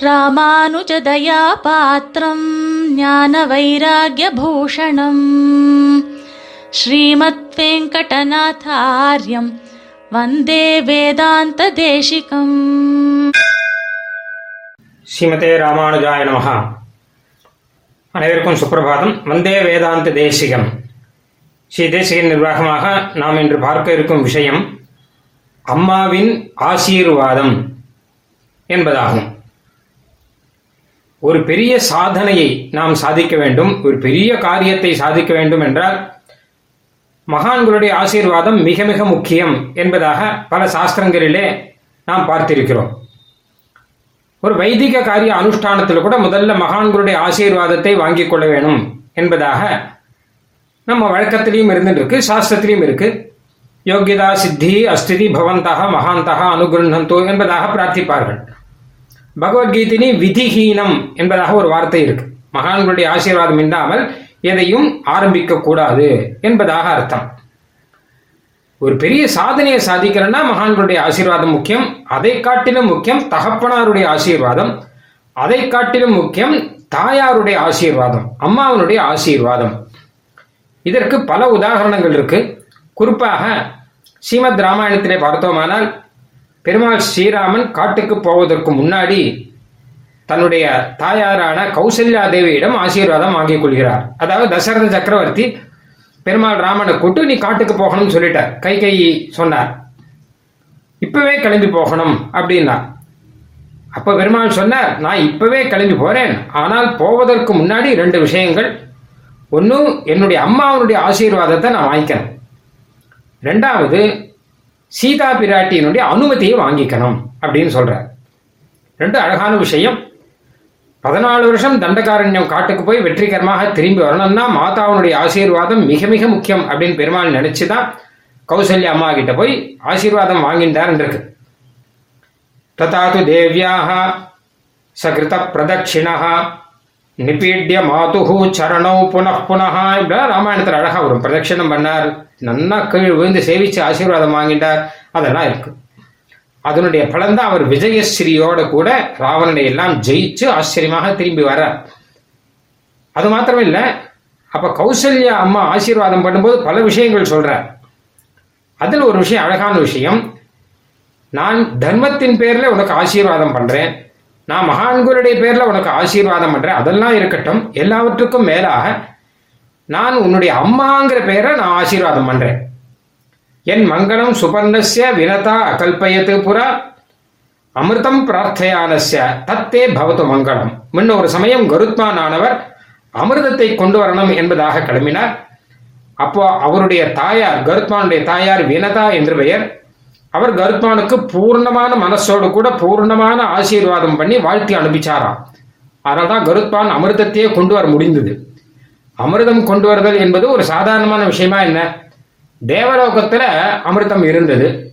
ராமானுஜதயாபாத்திரம் ஞான வைராகியபூஷணம் ஸ்ரீமத் வெங்கடநாதாரியம் வந்தே வேதாந்த தேசிகம் ஸ்ரீமதே ராமானுஜாய நமஹா. அனைவருக்கும் சுப்பிரபாதம். வந்தே வேதாந்த தேசிகம் ஸ்ரீ தேசிகன் நிர்வாகமாக நாம் இன்று பார்க்க இருக்கும் விஷயம் அம்மாவின் ஆசீர்வாதம் என்பதாகும். ஒரு பெரிய சாதனையை நாம் சாதிக்க வேண்டும் ஒரு பெரிய காரியத்தை சாதிக்க வேண்டும் என்றால் மகான்களுடைய ஆசீர்வாதம் மிக மிக முக்கியம் என்பதாக பல சாஸ்திரங்களிலே நாம் பார்த்திருக்கிறோம். ஒரு வைதிக காரிய அனுஷ்டானத்தில் கூட முதல்ல மகான்களுடைய ஆசீர்வாதத்தை வாங்கிக் கொள்ள வேணும் என்பதாக நம்ம வழக்கத்திலையும் இருந்துட்டு இருக்கு சாஸ்திரத்திலையும் இருக்கு. யோகியதா சித்தி அஸ்திதி பவந்தா மகாந்தக அனுகிரந்தோ என்பதாக பிரார்த்திப்பார்கள். பகவத்கீதையினி விதிஹீனம் என்பதாக ஒரு வார்த்தை இருக்கு. மகான்களுடைய ஆசீர்வாதம் இல்லாமல் எதையும் ஆரம்பிக்க கூடாது என்பதாக அர்த்தம். ஒரு பெரிய சாதனையை சாதிக்கிறேன்னா மகான்களுடைய ஆசீர்வாதம் முக்கியம் அதை காட்டிலும் முக்கியம் தகப்பனாருடைய ஆசீர்வாதம் அதை காட்டிலும் முக்கியம் தாயாருடைய ஆசீர்வாதம் அம்மாவனுடைய ஆசீர்வாதம். இதற்கு பல உதாரணங்கள் இருக்கு. குறிப்பாக ஸ்ரீமத் ராமாயணத்திலே பார்த்தோமானால் பெருமாள் ஸ்ரீராமன் காட்டுக்கு போவதற்கு முன்னாடி தன்னுடைய தாயாரான கௌசல்யா தேவியிடம் ஆசீர்வாதம் வாங்கிக் கொள்கிறார். அதாவது தசரத சக்கரவர்த்தி பெருமாள் ராமனை கூட்டு நீ காட்டுக்கு போகணும்னு சொல்லிட்டார். கை கை சொன்னார். இப்பவே கிளம்பி போகணும் அப்படின்னா அப்ப பெருமாள் சொன்னார் நான் இப்பவே கிளம்பி போறேன். ஆனால் போவதற்கு முன்னாடி ரெண்டு விஷயங்கள். ஒன்று என்னுடைய அம்மாவனுடைய ஆசீர்வாதத்தை நான் வாங்கிக்கணும். ரெண்டாவது சீதா பிராட்டியினுடைய அனுமதியை வாங்கிக்கணும் அப்படின்னு சொல்றார். ரெண்டு அழகான விஷயம். பதினாலு வருஷம் தண்டகாரண்யம் காட்டுக்கு போய் வெற்றிகரமாக திரும்பி வரணும்னா மாதாவுனுடைய ஆசீர்வாதம் மிக மிக முக்கியம் அப்படின்னு பெருமாள் நினைச்சுதான் கௌசல்யா அம்மா கிட்ட போய் ஆசீர்வாதம் வாங்கிட்டார் இருக்கு. ததாது தேவியாக சகிருத பிரதட்சிணா நிபீட்ய மாதுகு சரணம் புனః புனः இப்படிலாம் ராமாயணத்தில் அழகாக வரும். பிரதட்சிணம் பண்ணார். நன்னா கீழ் விழுந்து சேவிச்சு ஆசீர்வாதம் வாங்கிட்டார் அதெல்லாம் இருக்கு. அதனுடைய பலன்தான் அவர் விஜயஸ்ரீயோட கூட ராவணனை எல்லாம் ஜெயிச்சு ஆச்சரியமாக திரும்பி வர்றார் அது மாத்திரம் இல்லை அப்ப கௌசல்யா அம்மா ஆசீர்வாதம் பண்ணும்போது பல விஷயங்கள் சொல்றார் அதில் ஒரு விஷயம் அழகான விஷயம். நான் தர்மத்தின் பேர்ல உனக்கு ஆசீர்வாதம் பண்றேன். நான் மகான்களுடைய பேர்ல உனக்கு ஆசீர்வாதம் பண்றேன். அதெல்லாம் இருக்கட்டும் எல்லாவற்றுக்கும் மேலாக நான் உன்னுடைய அம்மாங்கிற பெயரை நான் ஆசீர்வாதம் பண்றேன். என் மங்களம் சுபர்ணஸ்ய வினதா அகல்பயத்து புறா அமிர்தம் பிரார்த்தையானஸ்ய தத்தே பவத்து மங்களம். முன்ன ஒரு சமயம் கருத்மானானவர் அமிர்தத்தை கொண்டு வரணும் என்பதாக கிளம்பினார். அப்போ அவருடைய தாயார் கருத்மானுடைய தாயார் வினதா என்று பெயர். அவர் கருத்மானுக்கு பூர்ணமான மனசோடு கூட பூர்ணமான ஆசீர்வாதம் பண்ணி வாழ்த்தி அனுப்பிச்சாராம். அதனால்தான் கருத்மான் அமிர்தத்தையே கொண்டு வர முடிந்தது. அமிர்தம் கொண்டு வருதல் என்பது ஒரு சாதாரணமான விஷயமா என்ன? தேவலோகத்துல அமிர்தம் இருந்தது.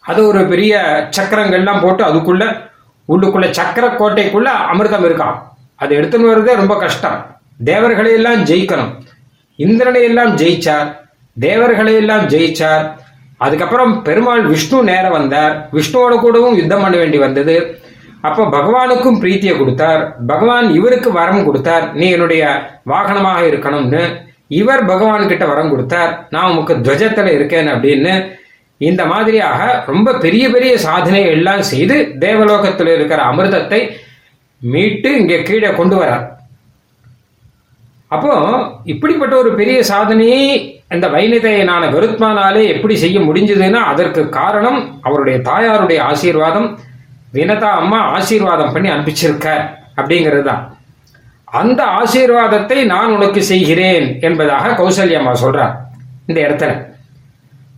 அது ஒரு பெரிய சக்கரங்கள்லாம் போட்டு அதுக்குள்ள உள்ளுக்குள்ள சக்கர கோட்டைக்குள்ள அமிர்தம் இருக்காம். அது எடுத்துன்னு வர்றதே ரொம்ப கஷ்டம். தேவர்களை எல்லாம் ஜெயிக்கணும். இந்திரனை எல்லாம் ஜெயிச்சார். தேவர்களை எல்லாம் ஜெயிச்சார். அதுக்கப்புறம் பெருமாள் விஷ்ணு நேரம் வந்தார். விஷ்ணுவோட கூடவும் யுத்தம் பண்ண வேண்டி வந்தது. அப்போ பகவானுக்கும் பிரீத்தியை கொடுத்தார். பகவான் இவருக்கு வரம் கொடுத்தார். நீ என்னுடைய வாகனமாக இருக்கணும்னு இவர் பகவான் கிட்ட வரம் கொடுத்தார். நான் உமக்கு துவஜத்துல இருக்கேன் அப்படின்னு. இந்த மாதிரியாக ரொம்ப பெரிய பெரிய சாதனை எல்லாம் செய்து தேவலோகத்தில் இருக்கிற அமிர்தத்தை மீட்டு இங்கே கீழே கொண்டு வரார். அப்போ இப்படிப்பட்ட ஒரு பெரிய சாதனையை இந்த வைனிதையனான கருத்மானாலே எப்படி செய்ய முடிஞ்சதுன்னா அதற்கு காரணம் அவருடைய தாயாருடைய ஆசீர்வாதம். வினதா அம்மா ஆசீர்வாதம் பண்ணி அனுப்பிச்சிருக்க அப்படிங்கிறது தான். அந்த ஆசீர்வாதத்தை நான் உனக்கு செய்கிறேன் என்பதாக கௌசல்யம்மா சொல்றார். இந்த இடத்துல.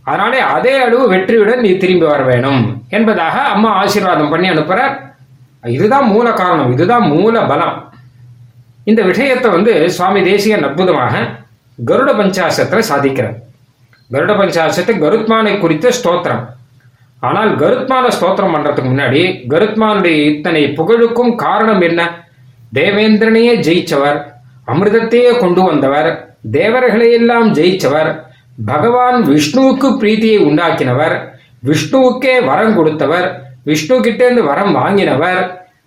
அதனாலே அதே அளவு வெற்றியுடன் நீ திரும்பி வர வேணும் என்பதாக அம்மா ஆசீர்வாதம் பண்ணி அனுப்புறார். இதுதான் மூல காரணம். இதுதான் மூல பலம். இந்த விஷயத்தை வந்து சுவாமி தேசிகன் அற்புதமாக கருட பஞ்சாசத்தில் சாதிக்கிறார். கருட பஞ்சாசத்தை கருத்மானை குறித்த ஸ்தோத்திரம். ஆனால் கருத்மான ஸ்தோத்திரம் பண்றதுக்கு முன்னாடி கருத்மானுடைய இத்தனை புகழுக்கும் காரணம் என்ன? தேவேந்திரனையே ஜெயிச்சவர் அமிர்தத்தையே கொண்டு வந்தவர் தேவர்களையெல்லாம் ஜெயிச்சவர் பகவான் விஷ்ணுவுக்கு பிரீத்தியை உண்டாக்கினவர் விஷ்ணுவுக்கே வரம் கொடுத்தவர் விஷ்ணு கிட்டேருந்து வரம் வாங்கினவர்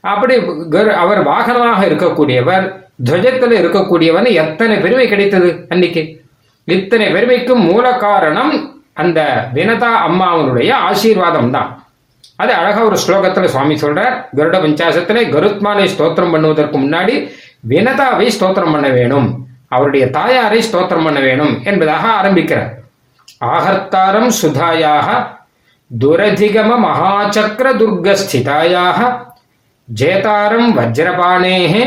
அப்படி கரு- அவர் வாகனமாக இருக்கக்கூடியவர் துவஜத்தில் இருக்கக்கூடியவன் எத்தனை பெருமை கிடைத்தது அன்னைக்கு? இத்தனை பெருமைக்கும் மூல காரணம் அந்த வினதா அம்மாவனுடைய ஆசீர்வாதம் தான் அது அழகா ஒரு ஸ்லோகத்துல சுவாமி சொல்றார் கருட பஞ்சாசத்துல கருத்மானை ஸ்தோத்திரம் பண்ணுவதற்கு முன்னாடி வினதாவை ஸ்தோத்திரம் பண்ண வேணும் அவருடைய தாயாரை ஸ்தோத்திரம் பண்ண வேணும் என்பதாக ஆரம்பிக்கிறார். ஆகர்த்தாரம் சுதாயாக துரதிகம மகாச்சக்கர துர்கஸ்திதாயாக ஜேதாரம் வஜ்ரபாணேஹே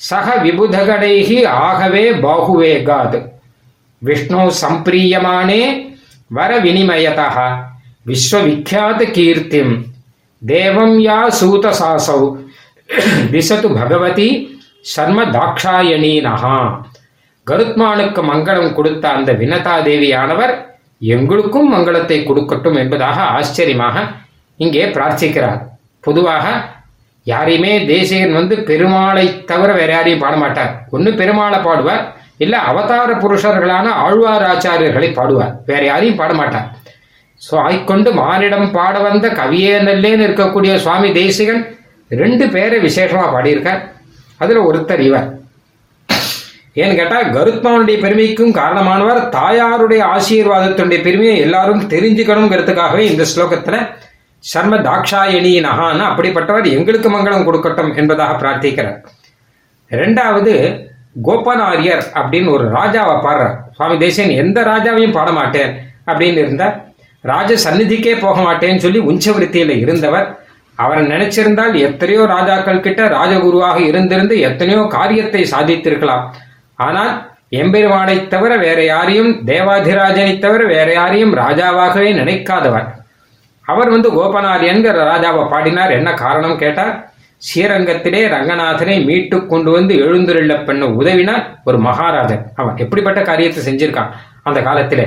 சக விபுதகடைஹி ஆகவே பாகுவேகாத். விஷ்ணு சம்பிரியமானே वरविनिमयतः विश्वविख्यातकीर्तिं देवं या सूतसासौ दिशतु भगवती சர்ம தாக்ஷாயணி நகா. கருத்மானுக்கு மங்களம் கொடுத்த அந்த வினதா தேவியானவர் எங்களுக்கும் மங்களத்தை கொடுக்கட்டும் என்பதாக ஆச்சரியமாக இங்கே பிரார்த்திக்கிறார். பொதுவாக யாரையுமே தேசியன் வந்து பெருமாளை தவிர வேற யாரையும் பாடமாட்டார். ஒன்று பெருமாளை பாடுவார் இல்ல அவதார புருஷர்களான ஆழ்வார் ஆச்சாரியர்களை பாடுவார். வேற யாரையும் பாடமாட்டார். ஸோ ஆய்கொண்டு மானிடம் பாட வந்த கவியே நல்லேன்னு இருக்கக்கூடிய சுவாமி தேசிகன் ரெண்டு பேரை விசேஷமா பாடியிருக்கார். அதுல ஒருத்தர் இவர். ஏன்னு கேட்டால் கருத்மானுடைய பெருமைக்கும் காரணமானவர் தாயாருடைய ஆசீர்வாதத்தினுடைய பெருமையை எல்லாரும் தெரிஞ்சுக்கணுங்கிறதுக்காகவே இந்த ஸ்லோகத்துல சர்ம தாக்ஷாயணி நகான்னு அப்படிப்பட்டவர் எங்களுக்கு மங்களம் கொடுக்கட்டும் என்பதாக பிரார்த்திக்கிறார். ரெண்டாவது கோபனாரியர் அப்படின்னு ஒரு ராஜாவை பாடுறார். சுவாமி தேசியன் எந்த ராஜாவையும் பாட மாட்டேன் அப்படின்னு இருந்தார். ராஜ சந்நிதிக்கே போக மாட்டேன்னு சொல்லி உஞ்சவிருத்தியில இருந்தவர். அவரை நினைச்சிருந்தால் எத்தனையோ ராஜாக்கள் கிட்ட ராஜகுருவாக இருந்திருந்து எத்தனையோ காரியத்தை சாதித்திருக்கலாம். ஆனால் எம்பெருமானை தவிர வேற யாரையும் தேவாதிராஜனை தவிர வேற யாரையும் ராஜாவாகவே நினைக்காதவர். அவர் வந்து கோபனாரியன்கிற ராஜாவை பாடினார். என்ன காரணம் கேட்டார்? ஸ்ரீரங்கத்திலே ரங்கநாதனை மீட்டு கொண்டு வந்து எழுந்துருள்ள பெண்ணு உதவினார் ஒரு மகாராஜன். அவன் எப்படிப்பட்ட காரியத்தை செஞ்சிருக்கான் அந்த காலத்திலே.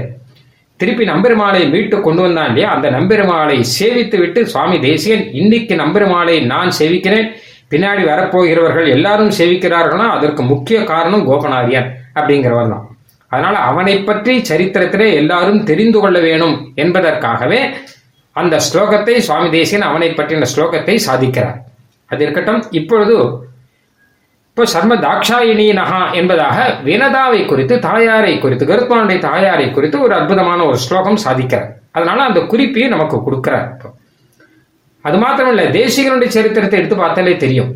திருப்பி நம்பெருமாளை மீட்டு கொண்டு வந்தான் இல்லையா? அந்த நம்பெருமாளை சேவித்து விட்டு சுவாமி தேசியன் இன்னைக்கு நம்பெருமாளை நான் சேவிக்கிறேன். பின்னாடி வரப்போகிறவர்கள் எல்லாரும் சேவிக்கிறார்களா? அதற்கு முக்கிய காரணம் கோபனாரியன் அப்படிங்கிறவர் தான். அதனால அவனை பற்றி சரித்திரத்திலே எல்லாரும் தெரிந்து கொள்ள வேணும் என்பதற்காகவே அந்த ஸ்லோகத்தை சுவாமி தேசியன் அவனை பற்றின ஸ்லோகத்தை சாதிக்கிறார். அது இருக்கட்டும். இப்பொழுது இப்போ சர்ம தாக்ஷாயினி என்பதாக வினதாவை குறித்து தாயாரை குறித்து கருத்மானுடைய தாயாரை குறித்து ஒரு அற்புதமான ஒரு ஸ்லோகம் சாதிக்கிறார். அதனால அந்த குறிப்பையும் நமக்கு கொடுக்கிறார் இப்போ. அது மாத்திரமில்ல தேசிகனுடைய சரித்திரத்தை எடுத்து பார்த்தாலே தெரியும்.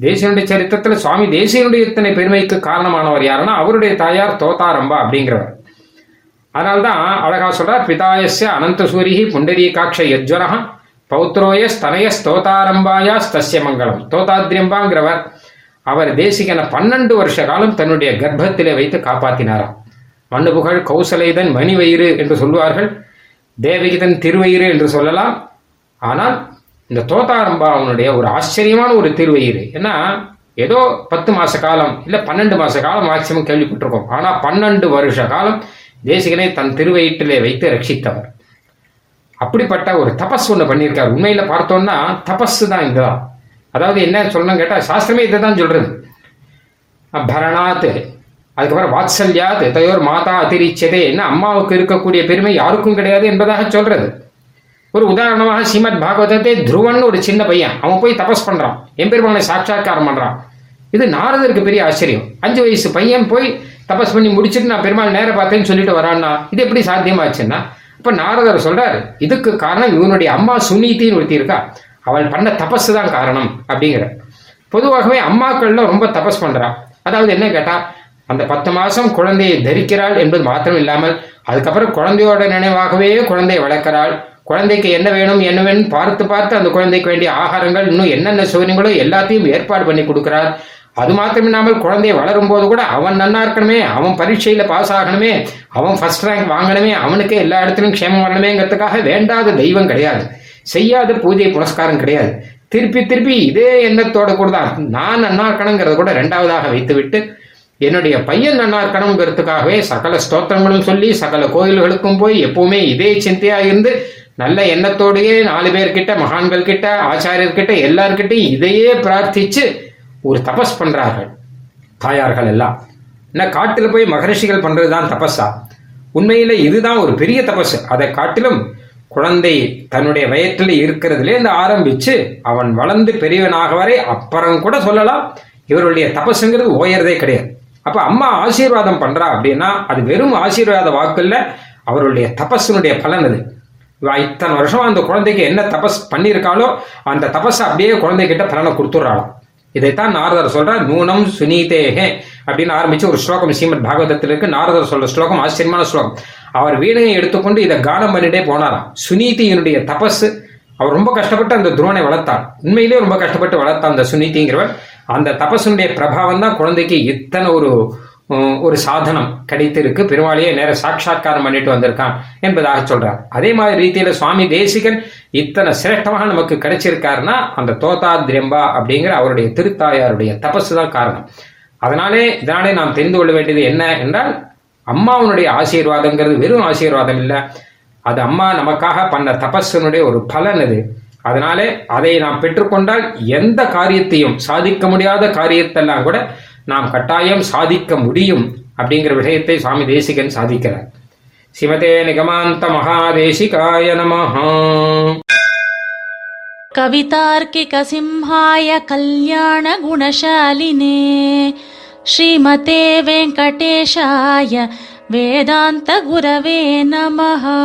தேசியனுடைய சரித்திரத்தில் சுவாமி தேசியனுடைய இத்தனை பெருமைக்கு காரணமானவர் யாருன்னா அவருடைய தாயார் தோதாரம்பா அப்படிங்கிறவர். அதனால்தான் அழகா சொல்றார் பிதாயச அனந்த சூரிகி புண்டரீகாட்ச யஜ்வரா பௌத்ரோய ஸ்தனய ஸ்தோதாரம்பாயா ஸ்தசிய மங்களம் ஸ்தோதாத்ரியம்பாங்கிறவர் அவர் தேசிகனை பன்னெண்டு வருஷ காலம் தன்னுடைய கர்ப்பத்திலே வைத்து காப்பாத்தினாராம். மண்ணு புகழ் கௌசலைதன் மணிவயிறு என்று சொல்லுவார்கள் தேவகிதன் திருவயிறு என்று சொல்லலாம். ஆனால் இந்த தோதாரம்பா அவனுடைய ஒரு ஆச்சரியமான ஒரு திருவயிறு. ஏன்னா ஏதோ பத்து மாச காலம் இல்லை பன்னெண்டு மாச காலம் மேக்சிமம் கேள்விப்பட்டிருக்கோம் ஆனால் பன்னெண்டு வருஷ காலம் தேசிகனை தன் திருவயிற்றிலே வைத்து ரட்சித்தவர். அப்படிப்பட்ட ஒரு தபஸ் ஒன்று பண்ணியிருக்காரு. உண்மையில் பார்த்தோம்னா தபஸ் தான் இதுதான் அதாவது என்ன சொல்லணும் கேட்டால் சாஸ்திரமே இதை தான் சொல்கிறது பரணாத் அதுக்கப்புறம் வாத்சல்யாத் தயோர் மாதா அதிரிச்சதே என்ன அம்மாவுக்கு இருக்கக்கூடிய பெருமை யாருக்கும் கிடையாது என்பதாக சொல்கிறது ஒரு உதாரணமாக ஸ்ரீமத் பாகவதத்தை துருவன் ஒரு சின்ன பையன். அவன் போய் தபஸ் பண்ணுறான் எம்பெருமானை சாட்சாத்காரம் பண்ணுறான் இது நாரதருக்கு பெரிய ஆச்சரியம். அஞ்சு வயசு பையன் போய் தபஸ் பண்ணி முடிச்சுட்டு நான் பெருமாள் நேரம் பார்த்தேன்னு சொல்லிட்டு வரான்னா இது எப்படி சாத்தியமாச்சுன்னா இப்ப நாரதர் சொல்றாரு இதுக்கு காரணம் இவனுடைய அம்மா சுனீத்தின்னு ஒருத்தி இருக்கா. அவள் பண்ண தபஸ் தான் காரணம் அப்படிங்கிற பொதுவாகவே அம்மாக்கள்ல ரொம்ப தபஸ் பண்றா. அதாவது என்ன கேட்டா அந்த பத்து மாசம் குழந்தையை தரிக்கிறாள் என்பது மாத்திரம் இல்லாமல் அதுக்கப்புறம் குழந்தையோட நினைவாகவே குழந்தையை வளர்க்கிறாள். குழந்தைக்கு என்ன வேணும் என்ன வேணும் பார்த்து பார்த்து அந்த குழந்தைக்கு வேண்டிய ஆகாரங்கள் இன்னும் என்னென்ன சௌகரியங்களோ எல்லாத்தையும் ஏற்பாடு பண்ணி கொடுக்கிறார். அது மாத்திரம் இல்லாமல் குழந்தைய வளரும் போது கூட அவன் நன்னா இருக்கணுமே அவன் பரீட்சையில பாஸ் ஆகணுமே அவன் ஃபர்ஸ்ட் ரேங்க் வாங்கணுமே அவனுக்கு எல்லா இடத்துலையும் க்ஷேமம் வரணுமேங்கிறதுக்காக வேண்டாத தெய்வம் கிடையாது. செய்யாத பூஜை புனஸ்காரம் கிடையாது. திருப்பி திருப்பி இதே எண்ணத்தோட கூட தான். நான் நன்னா இருக்கணுங்கிறத கூட ரெண்டாவதாக வைத்துவிட்டு என்னுடைய பையன் நன்னா இருக்கணுங்கிறதுக்காகவே சகல ஸ்தோத்திரங்களும் சொல்லி சகல கோயில்களுக்கும் போய் எப்பவுமே இதே சிந்தையா இருந்து நல்ல எண்ணத்தோடையே நாலு பேர்கிட்ட மகான்கள் கிட்ட ஆச்சாரியர்கிட்ட எல்லார்கிட்டையும் இதையே பிரார்த்திச்சு ஒரு தபஸ் பண்ணுறார்கள் தாயார்கள் எல்லாம். என்ன காட்டில் போய் மகரிஷிகள் பண்ணுறது தான் தபஸா? உண்மையில் இதுதான் ஒரு பெரிய தபஸ். அதை காட்டிலும் குழந்தை தன்னுடைய வயிற்றில் இருக்கிறதுலேருந்து ஆரம்பித்து ஆரம்பிச்சு அவன் வளர்ந்து பெரியவனாக வரை அப்புறம் கூட சொல்லலாம் இவருடைய தபஸுங்கிறது ஓயறதே கிடையாது. அப்போ அம்மா ஆசீர்வாதம் பண்ணுறா அப்படின்னா அது வெறும் ஆசீர்வாத வாக்கு அவருடைய தபஸினுடைய பலன் அது. இத்தனை வருஷமா அந்த குழந்தைக்கு என்ன தபஸ் பண்ணியிருக்காளோ அந்த தபஸ் அப்படியே குழந்தைகிட்ட பலனை கொடுத்துட்றாளாம். இதைத்தான் நாரதர் சொல்றார் நூனம் சுனீதேகே அப்படின்னு ஆரம்பிச்சு ஒரு ஸ்லோகம் ஸ்ரீமத் பாகவதத்தில் இருக்கு. நாரதர் சொல்ற ஸ்லோகம் ஆச்சரியமான ஸ்லோகம். அவர் வீணையை எடுத்துக்கொண்டு இதை கானம் பண்ணிட்டே போனாராம். சுனீதியினுடைய தபஸ் அவர் ரொம்ப கஷ்டப்பட்டு அந்த துரோனை வளர்த்தார். உண்மையிலேயே ரொம்ப கஷ்டப்பட்டு வளர்த்தார் அந்த சுனீதிங்கிறவர் அந்த தபஸுடைய பிரபாவம் தான் குழந்தைக்கு இத்தனை ஒரு ஒரு சாதனம் கிடைத்திருக்கு. பெருமாளையே நேர சாட்சா்காரம் பண்ணிட்டு வந்திருக்கான் என்பதாக சொல்றார். அதே மாதிரி ரீதியில சுவாமி தேசிகன் இத்தனை சிரேஷ்டமாக நமக்கு கிடைச்சிருக்காருன்னா அந்த தோதாத்ரியம்பா அப்படிங்கிற அவருடைய திருத்தாயாருடைய தபசு தான் காரணம். அதனாலே இதனாலே நாம் தெரிந்து கொள்ள வேண்டியது என்ன என்றால் அம்மாவனுடைய ஆசீர்வாதங்கிறது வெறும் ஆசீர்வாதம் இல்லை. அது அம்மா நமக்காக பண்ண தபஸினுடைய ஒரு பலன் அது. அதனாலே அதை நாம் பெற்றுக்கொண்டால் எந்த காரியத்தையும் சாதிக்க முடியாத காரியத்தெல்லாம் கூட நாம் கட்டாயம் சாதிக்க முடியும் அப்படிங்கிற விஷயத்தை சுவாமி தேசிகன் சாதிக்கிறார். சிவதே நிகமாந்த மகாதேசிகாய நமஹா. கவிதார்க்கிக சிம்ஹாய கல்யாண குணசாலினே. ஸ்ரீமதே வெங்கடேஷாய வேதாந்த குரவே நமஹா.